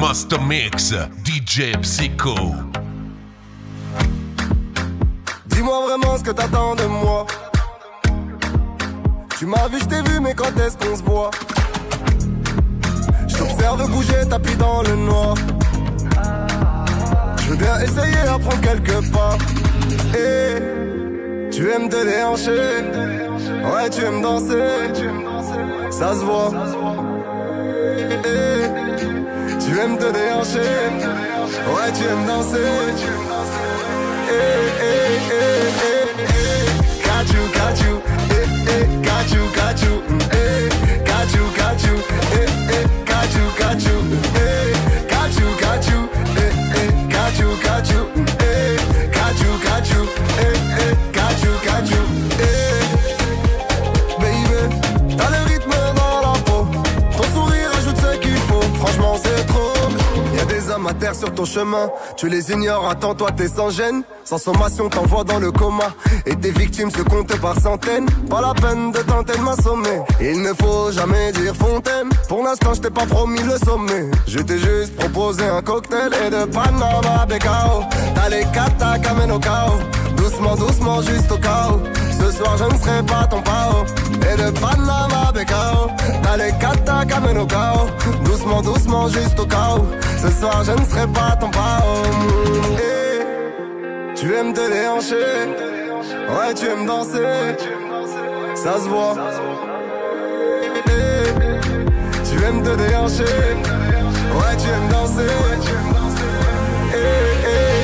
Master Mix, DJ Psycho. Dis-moi vraiment ce que t'attends de moi. Tu m'as vu, je t'ai vu, mais quand est-ce qu'on se voit? Je t'observe bouger, tapis dans le noir. Je veux bien essayer à prendre quelques pas. Et tu aimes te déhancher. Ouais, tu aimes danser. Ça se voit. Et Düğümde de yansın O etiyem dansın Ey Got you got you. Ey ey got you got you. Sur ton chemin. Tu les ignores, attends, toi t'es sans gêne. Sans sommation, t'envoies dans le coma. Et tes victimes se comptent par centaines. Pas la peine de tenter de m'assommer. Il ne faut jamais dire fontaine. Pour l'instant, je t'ai pas promis le sommet. Je t'ai juste proposé un cocktail et de Panama Becao. T'as les chaos. Doucement, doucement, juste au chaos. Ce soir, je ne serai pas ton pao. Et de Panama Becao. T'as les kata au chaos. Doucement, doucement, juste au chaos. Ce soir, je ne serai pas ton pao. Et tu aimes te déhancher. Ouais, tu aimes danser. Ça se voit. Et tu aimes te déhancher. Ouais, tu aimes danser. Eh,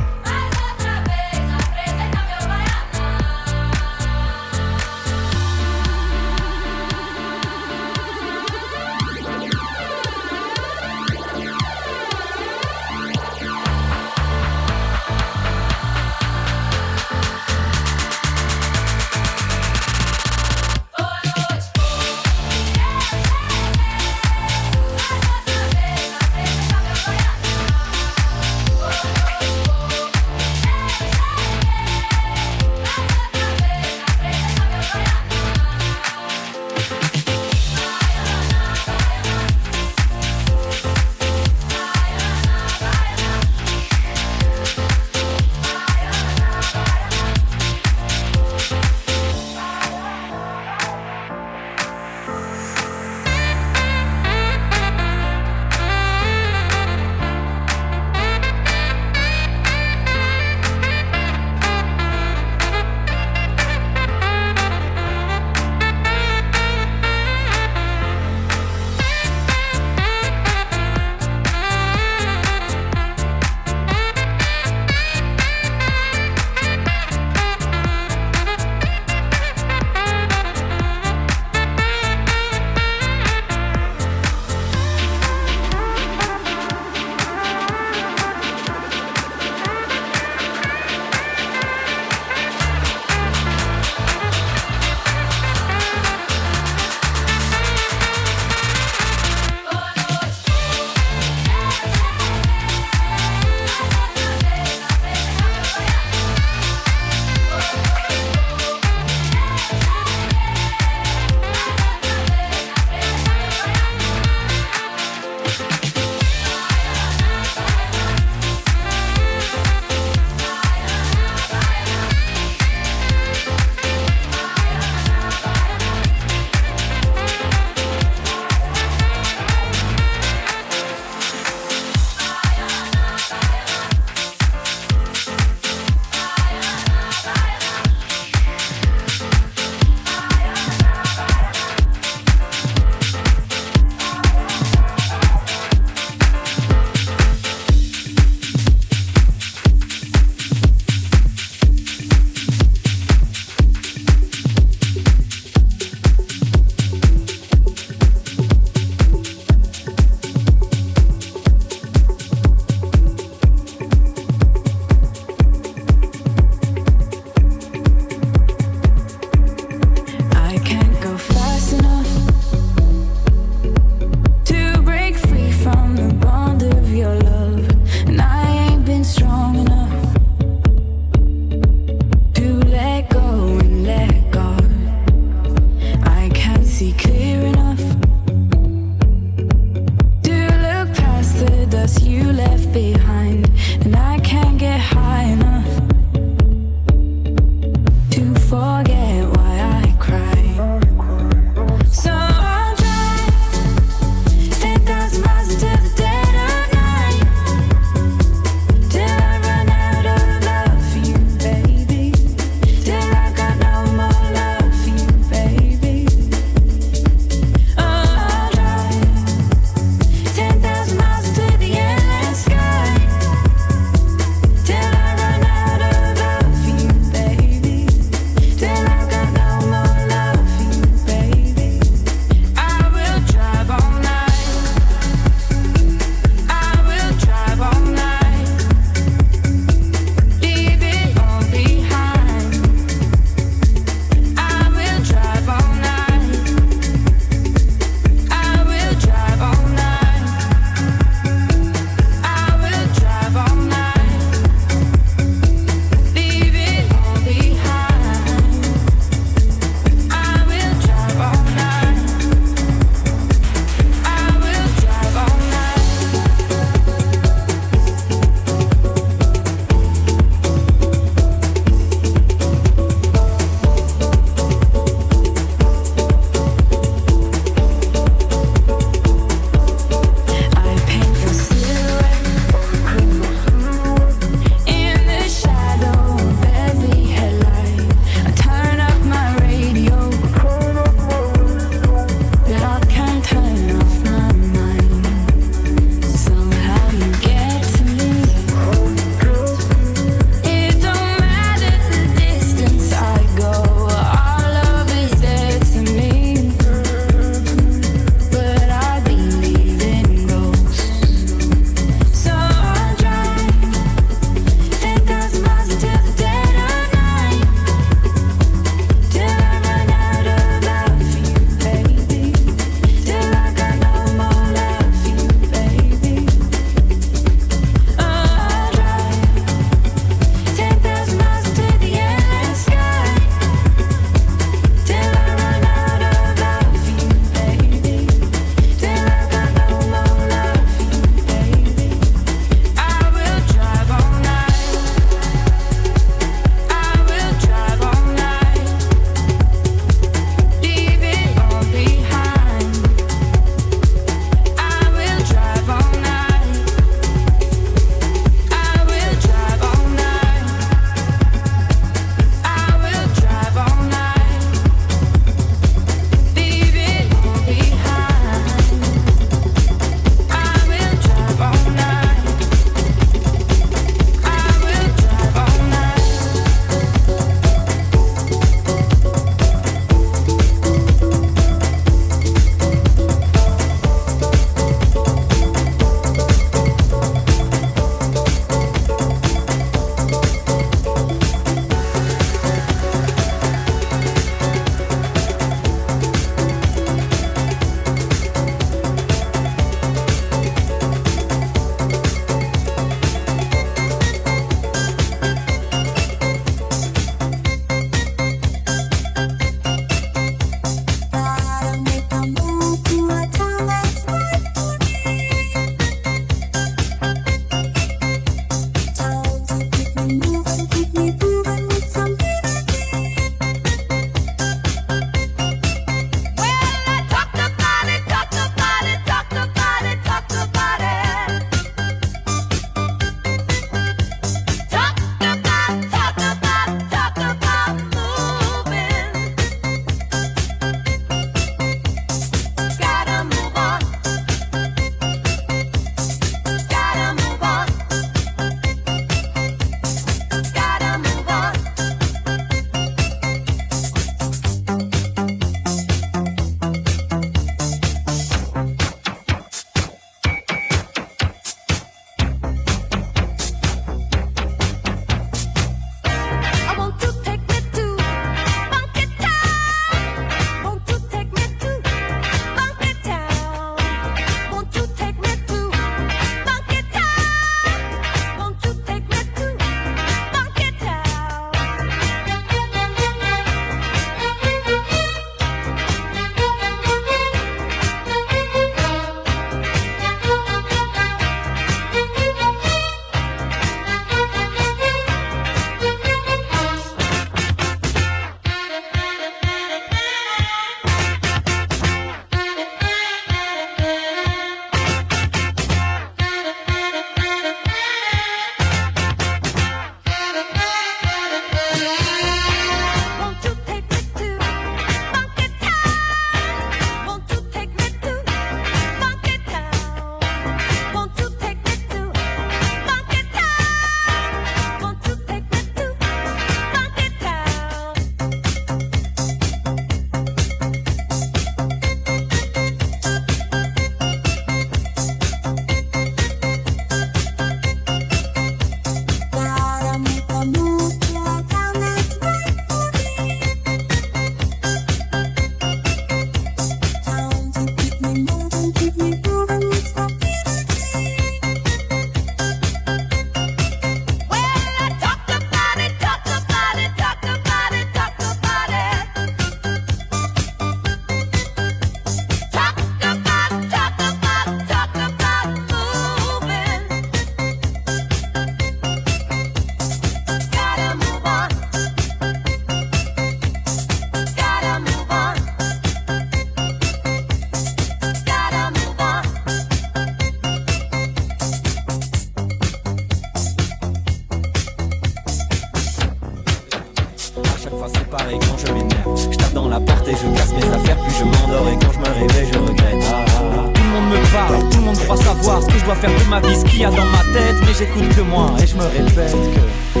et quand je m'énerve. Je tape dans la porte et je casse mes affaires Puis je m'endors et quand je me réveille je regrette. Ah, ah, ah. Tout le monde me parle, tout le monde croit savoir Ce que je dois faire de ma vie, ce qu'il y a dans ma tête Mais j'écoute que moi et je me répète que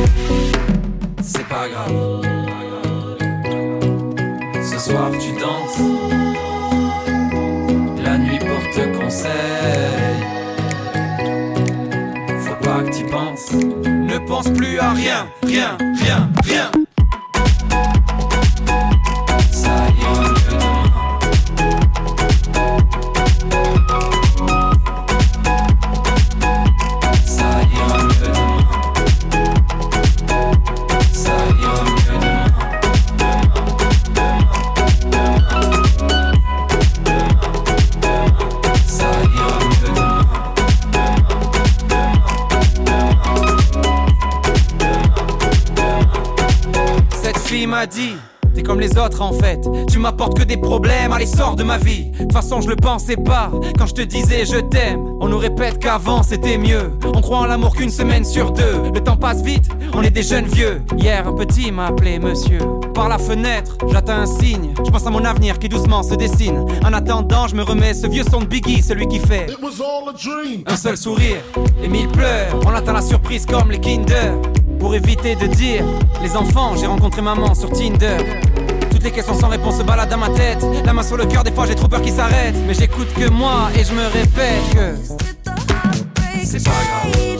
C'est pas grave. Ce soir tu danses. La nuit porte conseil. Faut pas que tu penses. Ne pense plus à rien, rien, rien, rien. En fait, tu m'apportes que des problèmes, allez sors de ma vie. De toute façon je le pensais pas, quand je te disais je t'aime. On nous répète qu'avant c'était mieux, on croit en l'amour qu'une semaine sur deux. Le temps passe vite, on est des jeunes vieux. Hier un petit m'a appelé monsieur. Par la fenêtre, j'attends un signe, je pense à mon avenir qui doucement se dessine. En attendant, je me remets ce vieux son de Biggie, celui qui fait un seul sourire et mille pleurs. On attend la surprise comme les Kinder. Pour éviter de dire Les enfants, j'ai rencontré maman sur Tinder Toutes les questions sans réponse se baladent dans ma tête. La main sur le cœur, des fois j'ai trop peur qu'il s'arrête. Mais j'écoute que moi et je me répète que C'est pas grave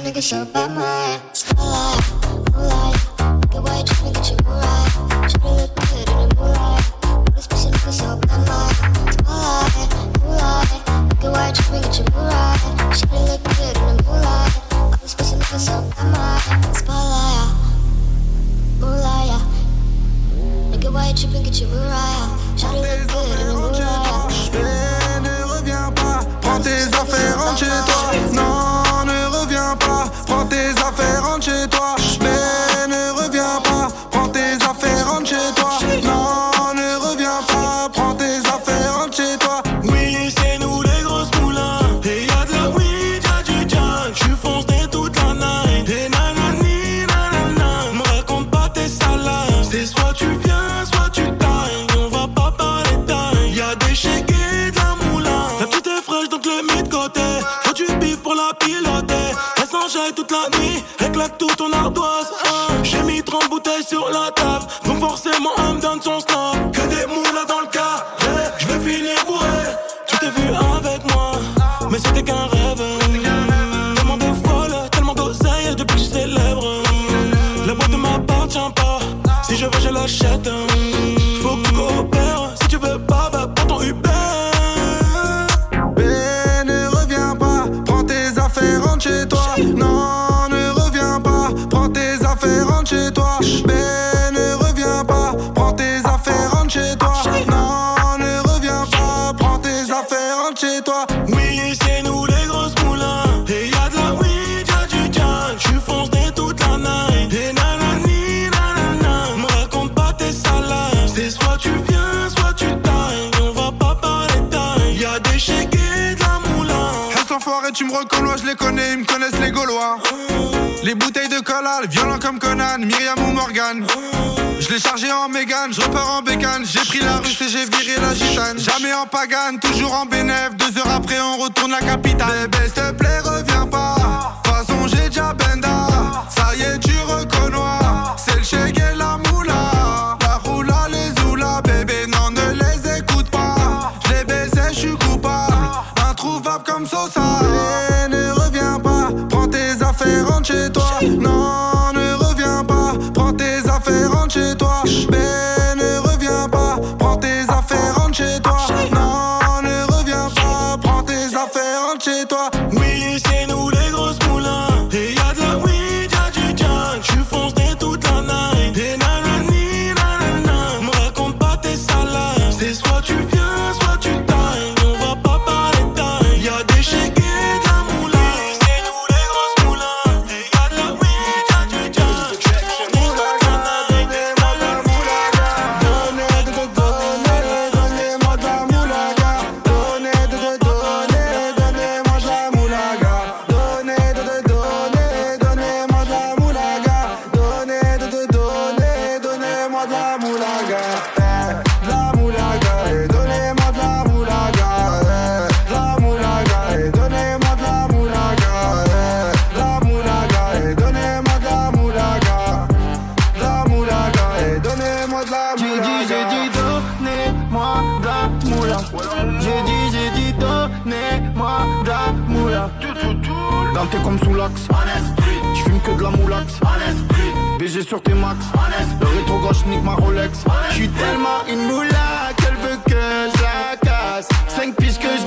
nigga, show by my ass. tu me reconnais, je les connais, ils me connaissent les Gaulois. Les bouteilles de collal, violents comme Conan, Myriam ou Morgan. Je l'ai chargé en mégane, je repars en bécane. J'ai pris la russe et j'ai viré la gitane. Jamais en pagane, toujours en bénéf. Deux heures après, on retourne la capitale. Bébé, s'il te plaît, reviens pas. De toute façon, j'ai déjà benda. Ça y est, tu reconnois. C'est le chez toi. Non. planté comme sous l'axe. Tu fumes que de la moulax. BG sur tes max. Le rétro gauche nique ma Rolex. J'suis tellement une moula qu'elle veut que je la casse. 5 pistes que j'ai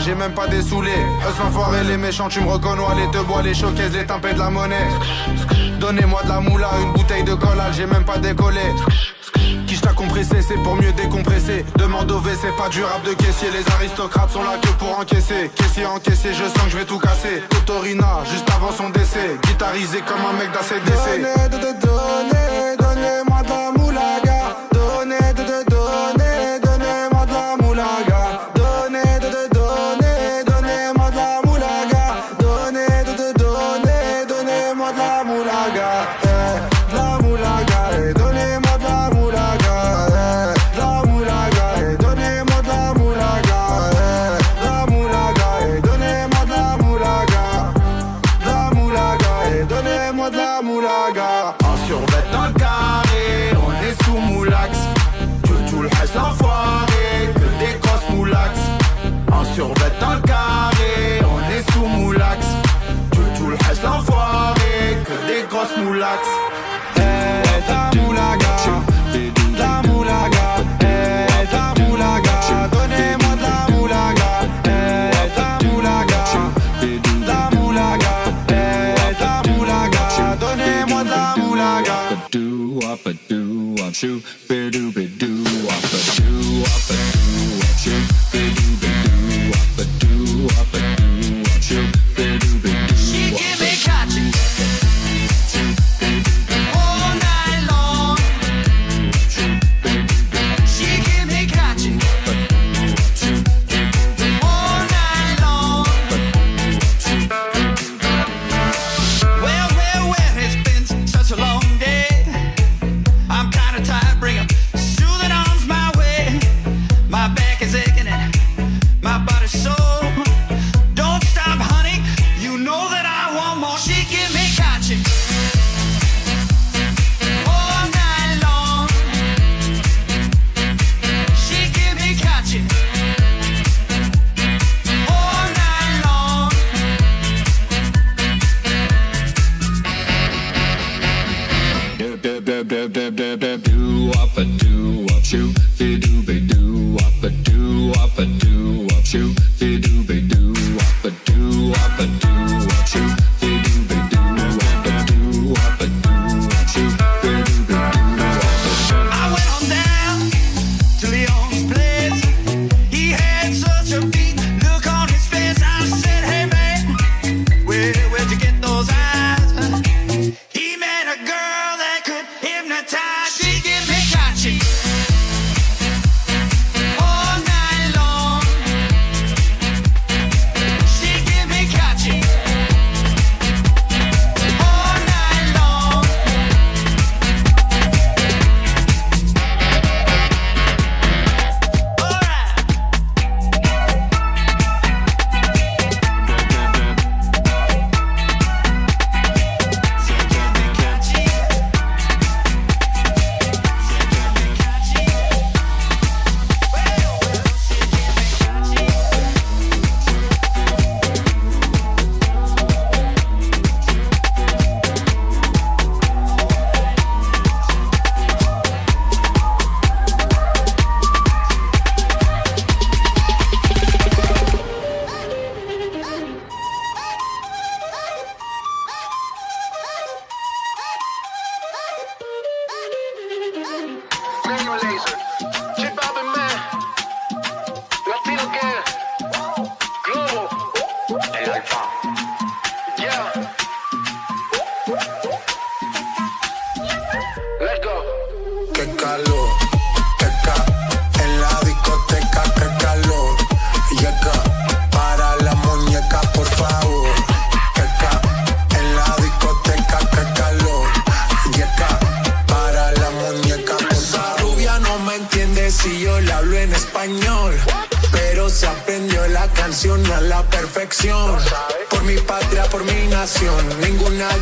j'ai même pas des saoulés. Eux enfoirés, les méchants, tu me reconnois, les deux bois, les showcases, les tempêtes de la monnaie. Donnez-moi de la moula, une bouteille de collal, j'ai même pas décollé. Qui t'a compressé, c'est pour mieux décompresser. Demande au V, c'est pas du rap de caissier. Les aristocrates sont là que pour encaisser. Caissier encaissé, je sens que je vais tout casser. Totorina, juste avant son décès, guitarisé comme un mec d'ACDC. de la moulaga. En survêt dans le carré, on est sous moulax. Tout le reste l'enfoiré, que des grosses moulax. En survêt dans le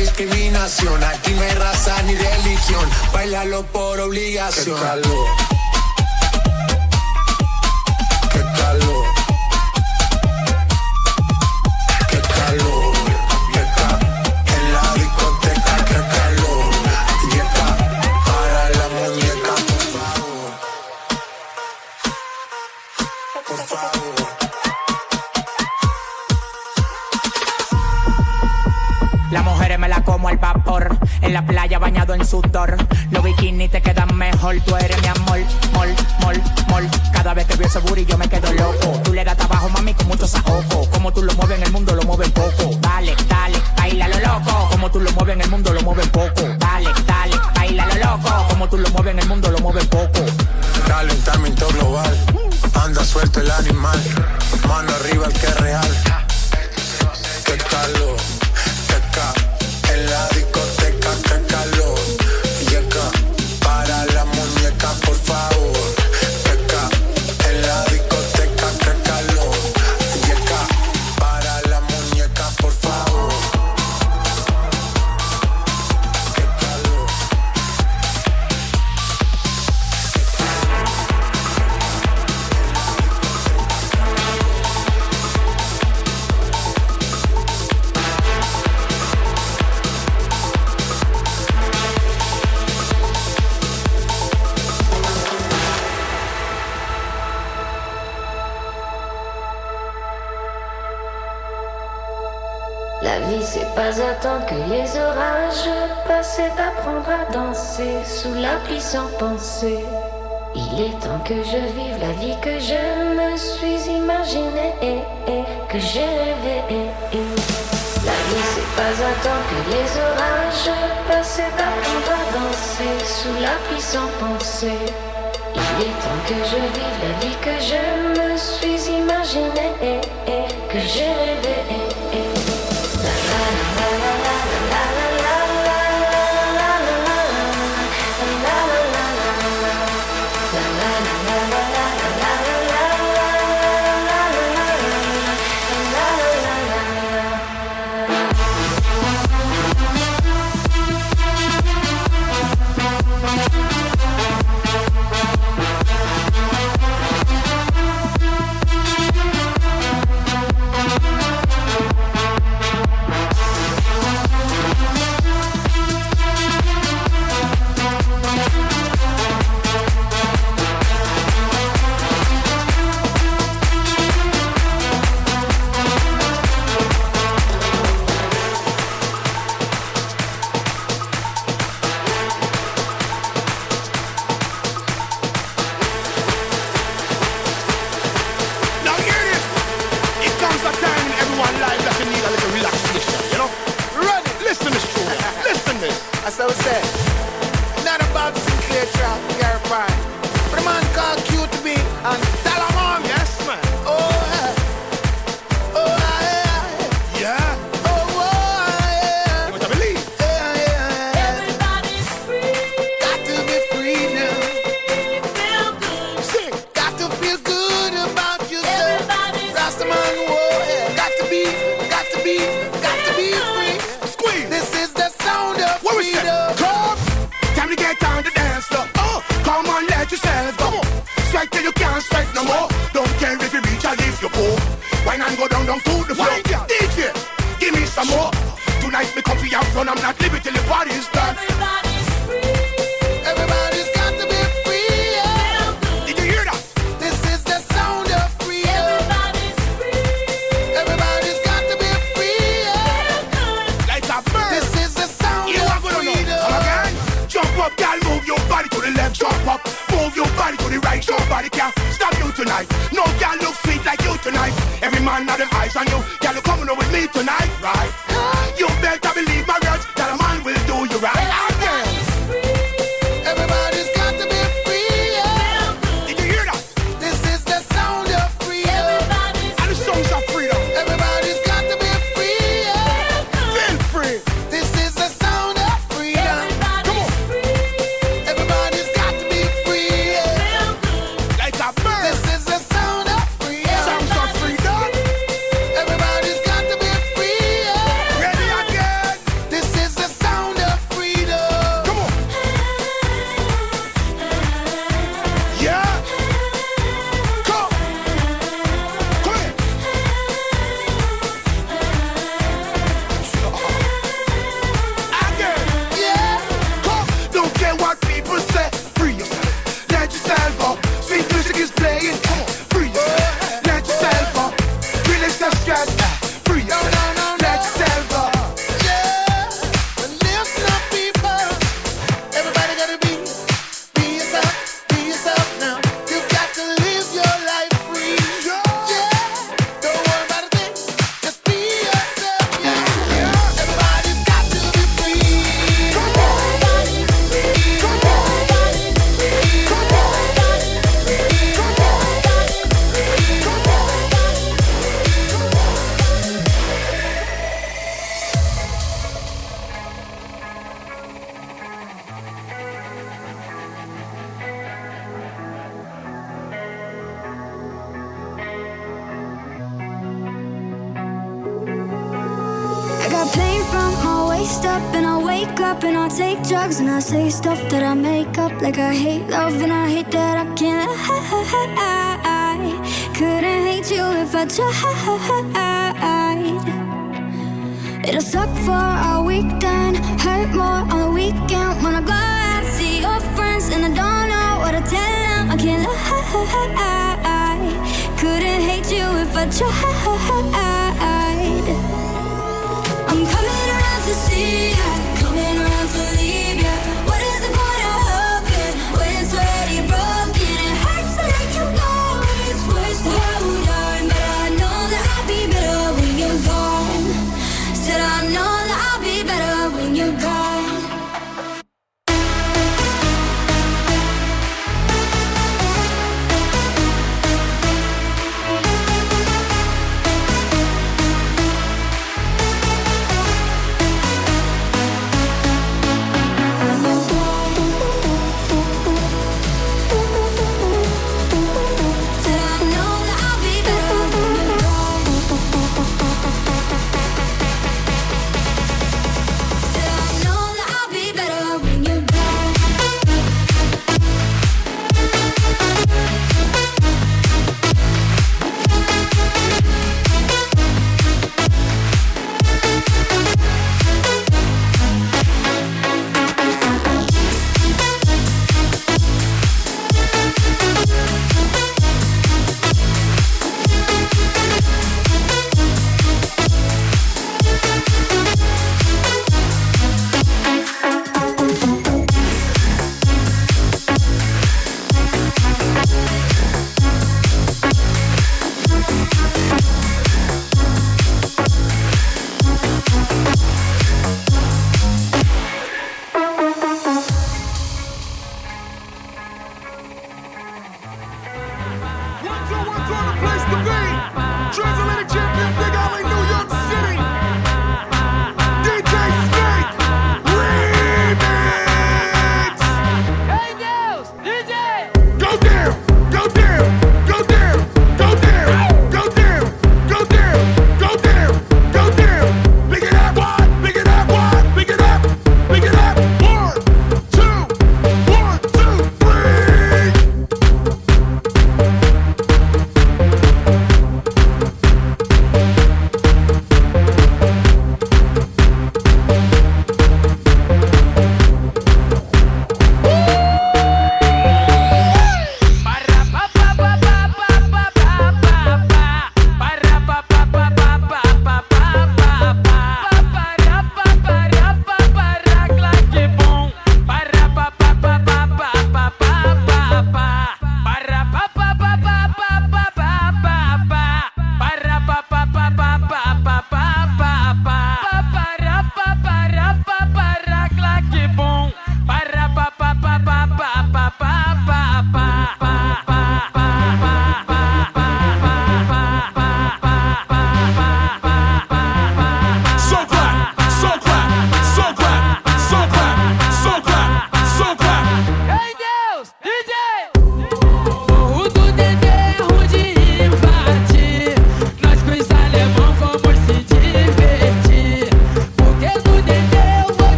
discriminación. Aquí no hay raza ni religión. Bailalo por obligación. Qué calor. Qué calor. Sudor. Los bikinis te quedan mejor. Tú eres mi amor, mol, mol, mol. Cada vez que veo ese booty yo me quedo loco. Tú le das trabajo, mami, con mucho saoco. Como tú lo mueves en el mundo, lo mueves poco. Dale, dale, baila lo loco. Como tú lo mueves en el mundo, lo mueves poco. Dale, dale, baila lo loco. Como tú lo mueves en el mundo, lo mueves poco. Calentamiento global, anda suelto el animal, mano arriba el que es real. Que je vive la vie que je me suis imaginée et, que j'ai rêvé. La vie c'est pas attendre que les orages passent d'apprendre à danser sous la pluie sans penser. Il est temps que je vive la vie que je me suis imaginée que j'ai rêvé. Get on the dance floor. Oh, come on, let yourself go. Sweat till you can't sweat no more. Don't care if you reach or if you poor. Wine and go down, down to the floor. DJ, give me some more. Tonight me come for your fun. I'm not leaving till the party's done. Everybody's tonight. No girl look sweet like you tonight. Every man of them eyes on you. Girl, you coming with me tonight, right? stuff that I make up. Like I hate love and I hate that I can't. I couldn't hate you if I tried. It'll suck for a weekend, hurt more on the weekend. Wanna go out, see your friends, and I don't know what to tell them. I can't I Couldn't hate you if I tried. I'm coming around to see you, coming around to leave.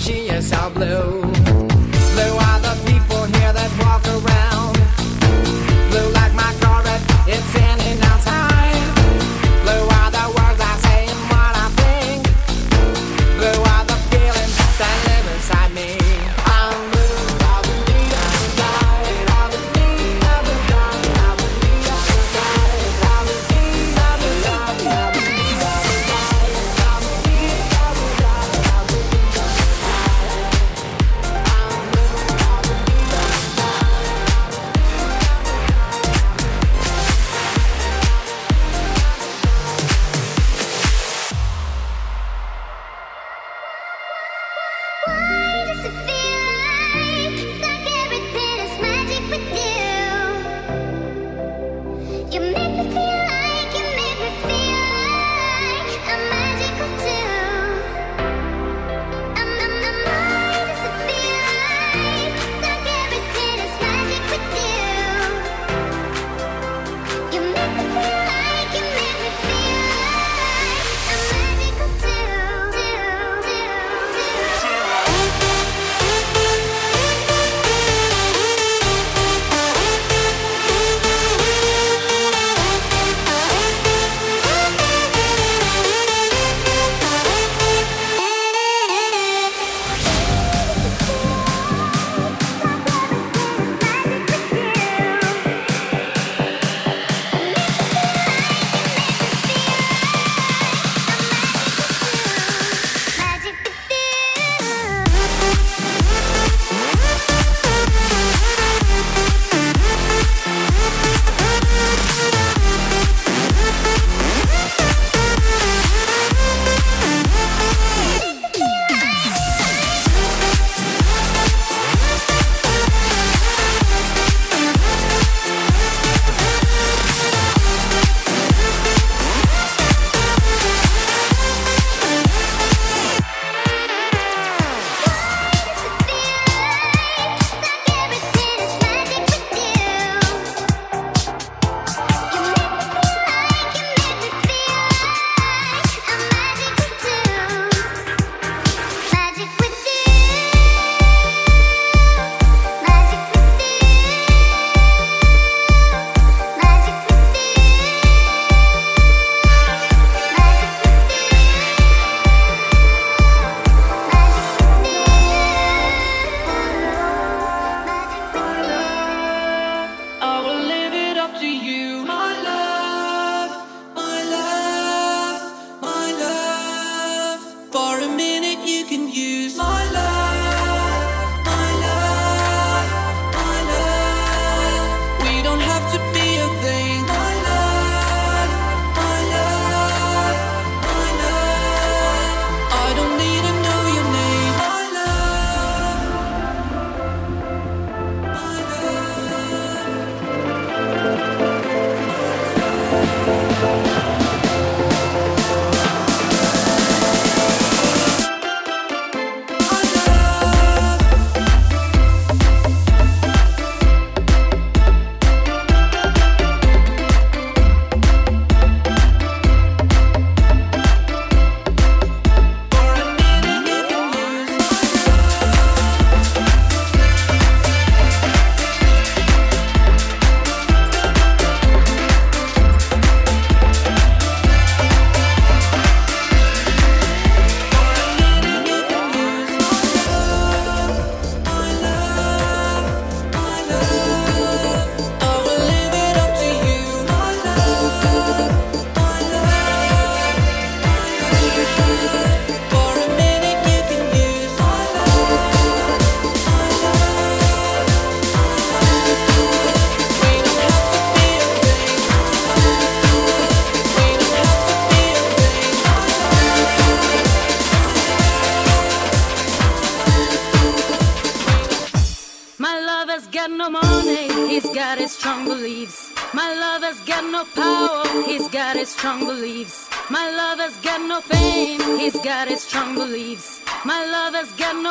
She is blue. Blue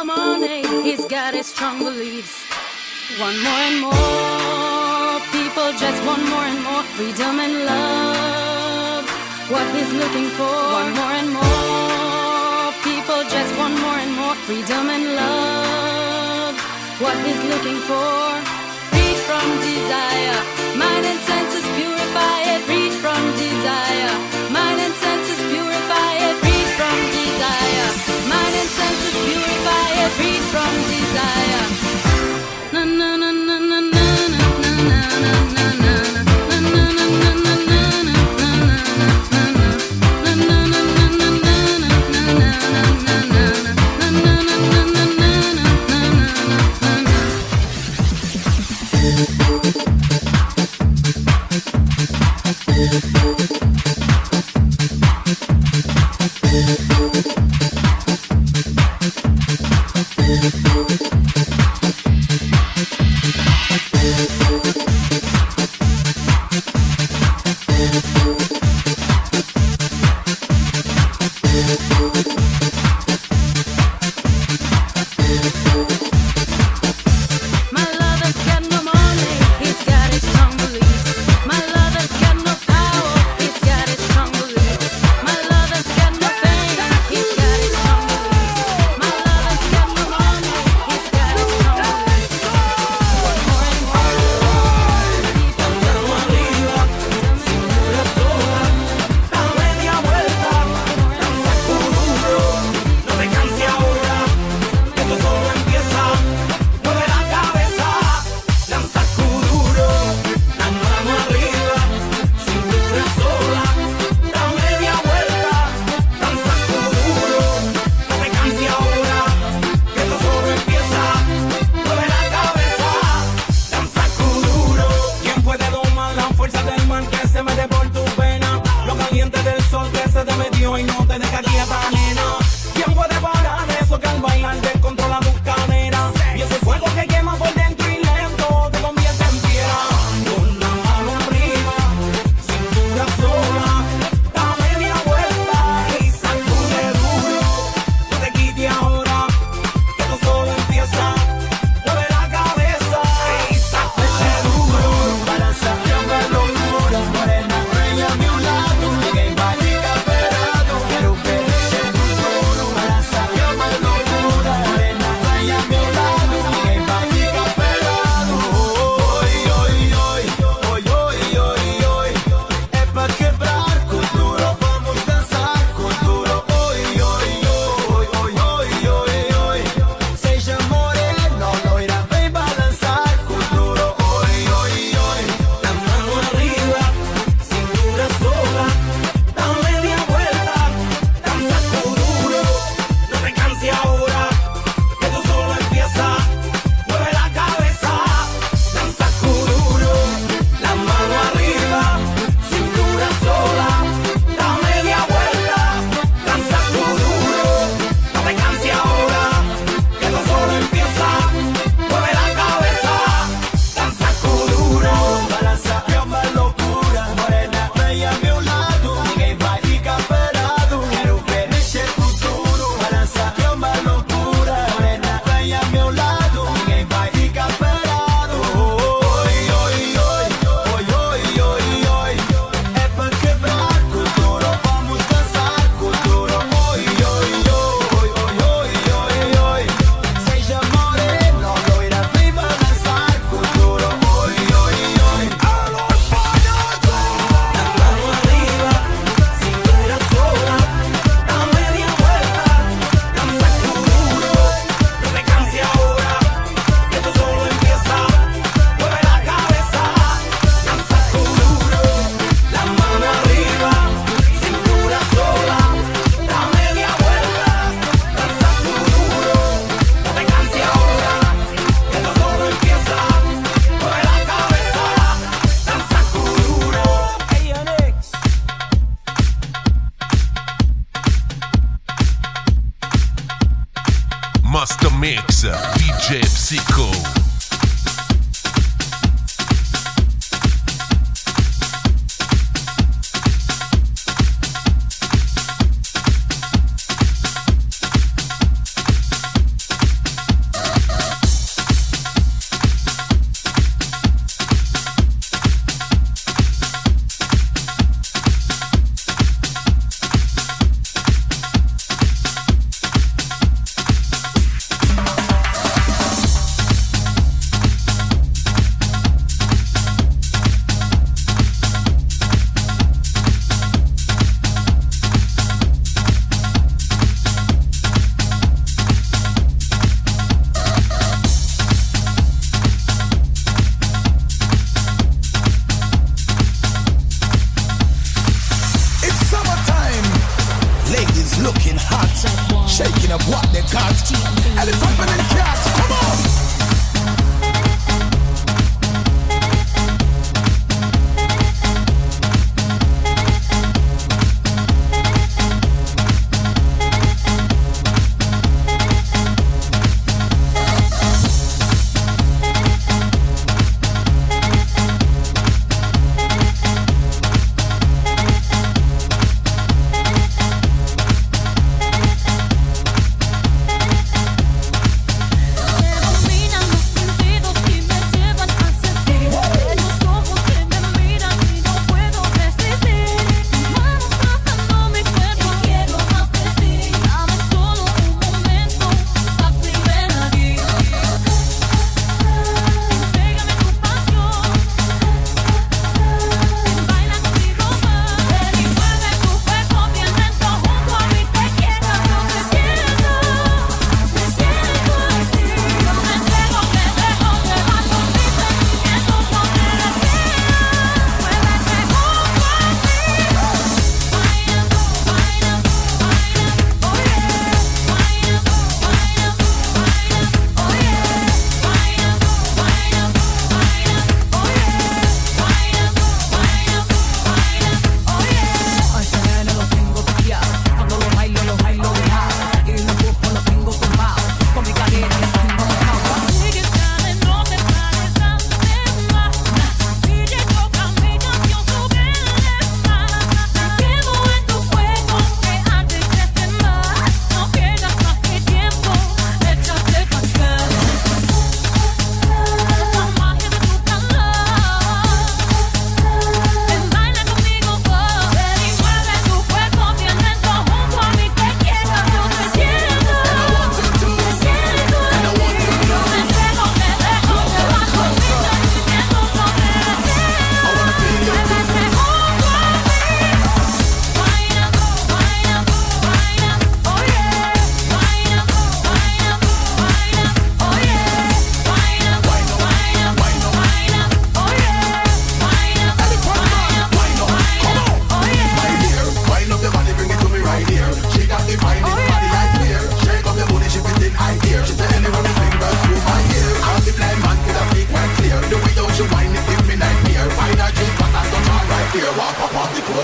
no money, he's got his strong beliefs. One more and more people just want more and more freedom and love. What he's looking for. One more and more people just want more and more freedom and love. What he's looking for. Free from desire, mind and senses purify it. Free from desire.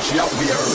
She out the earth.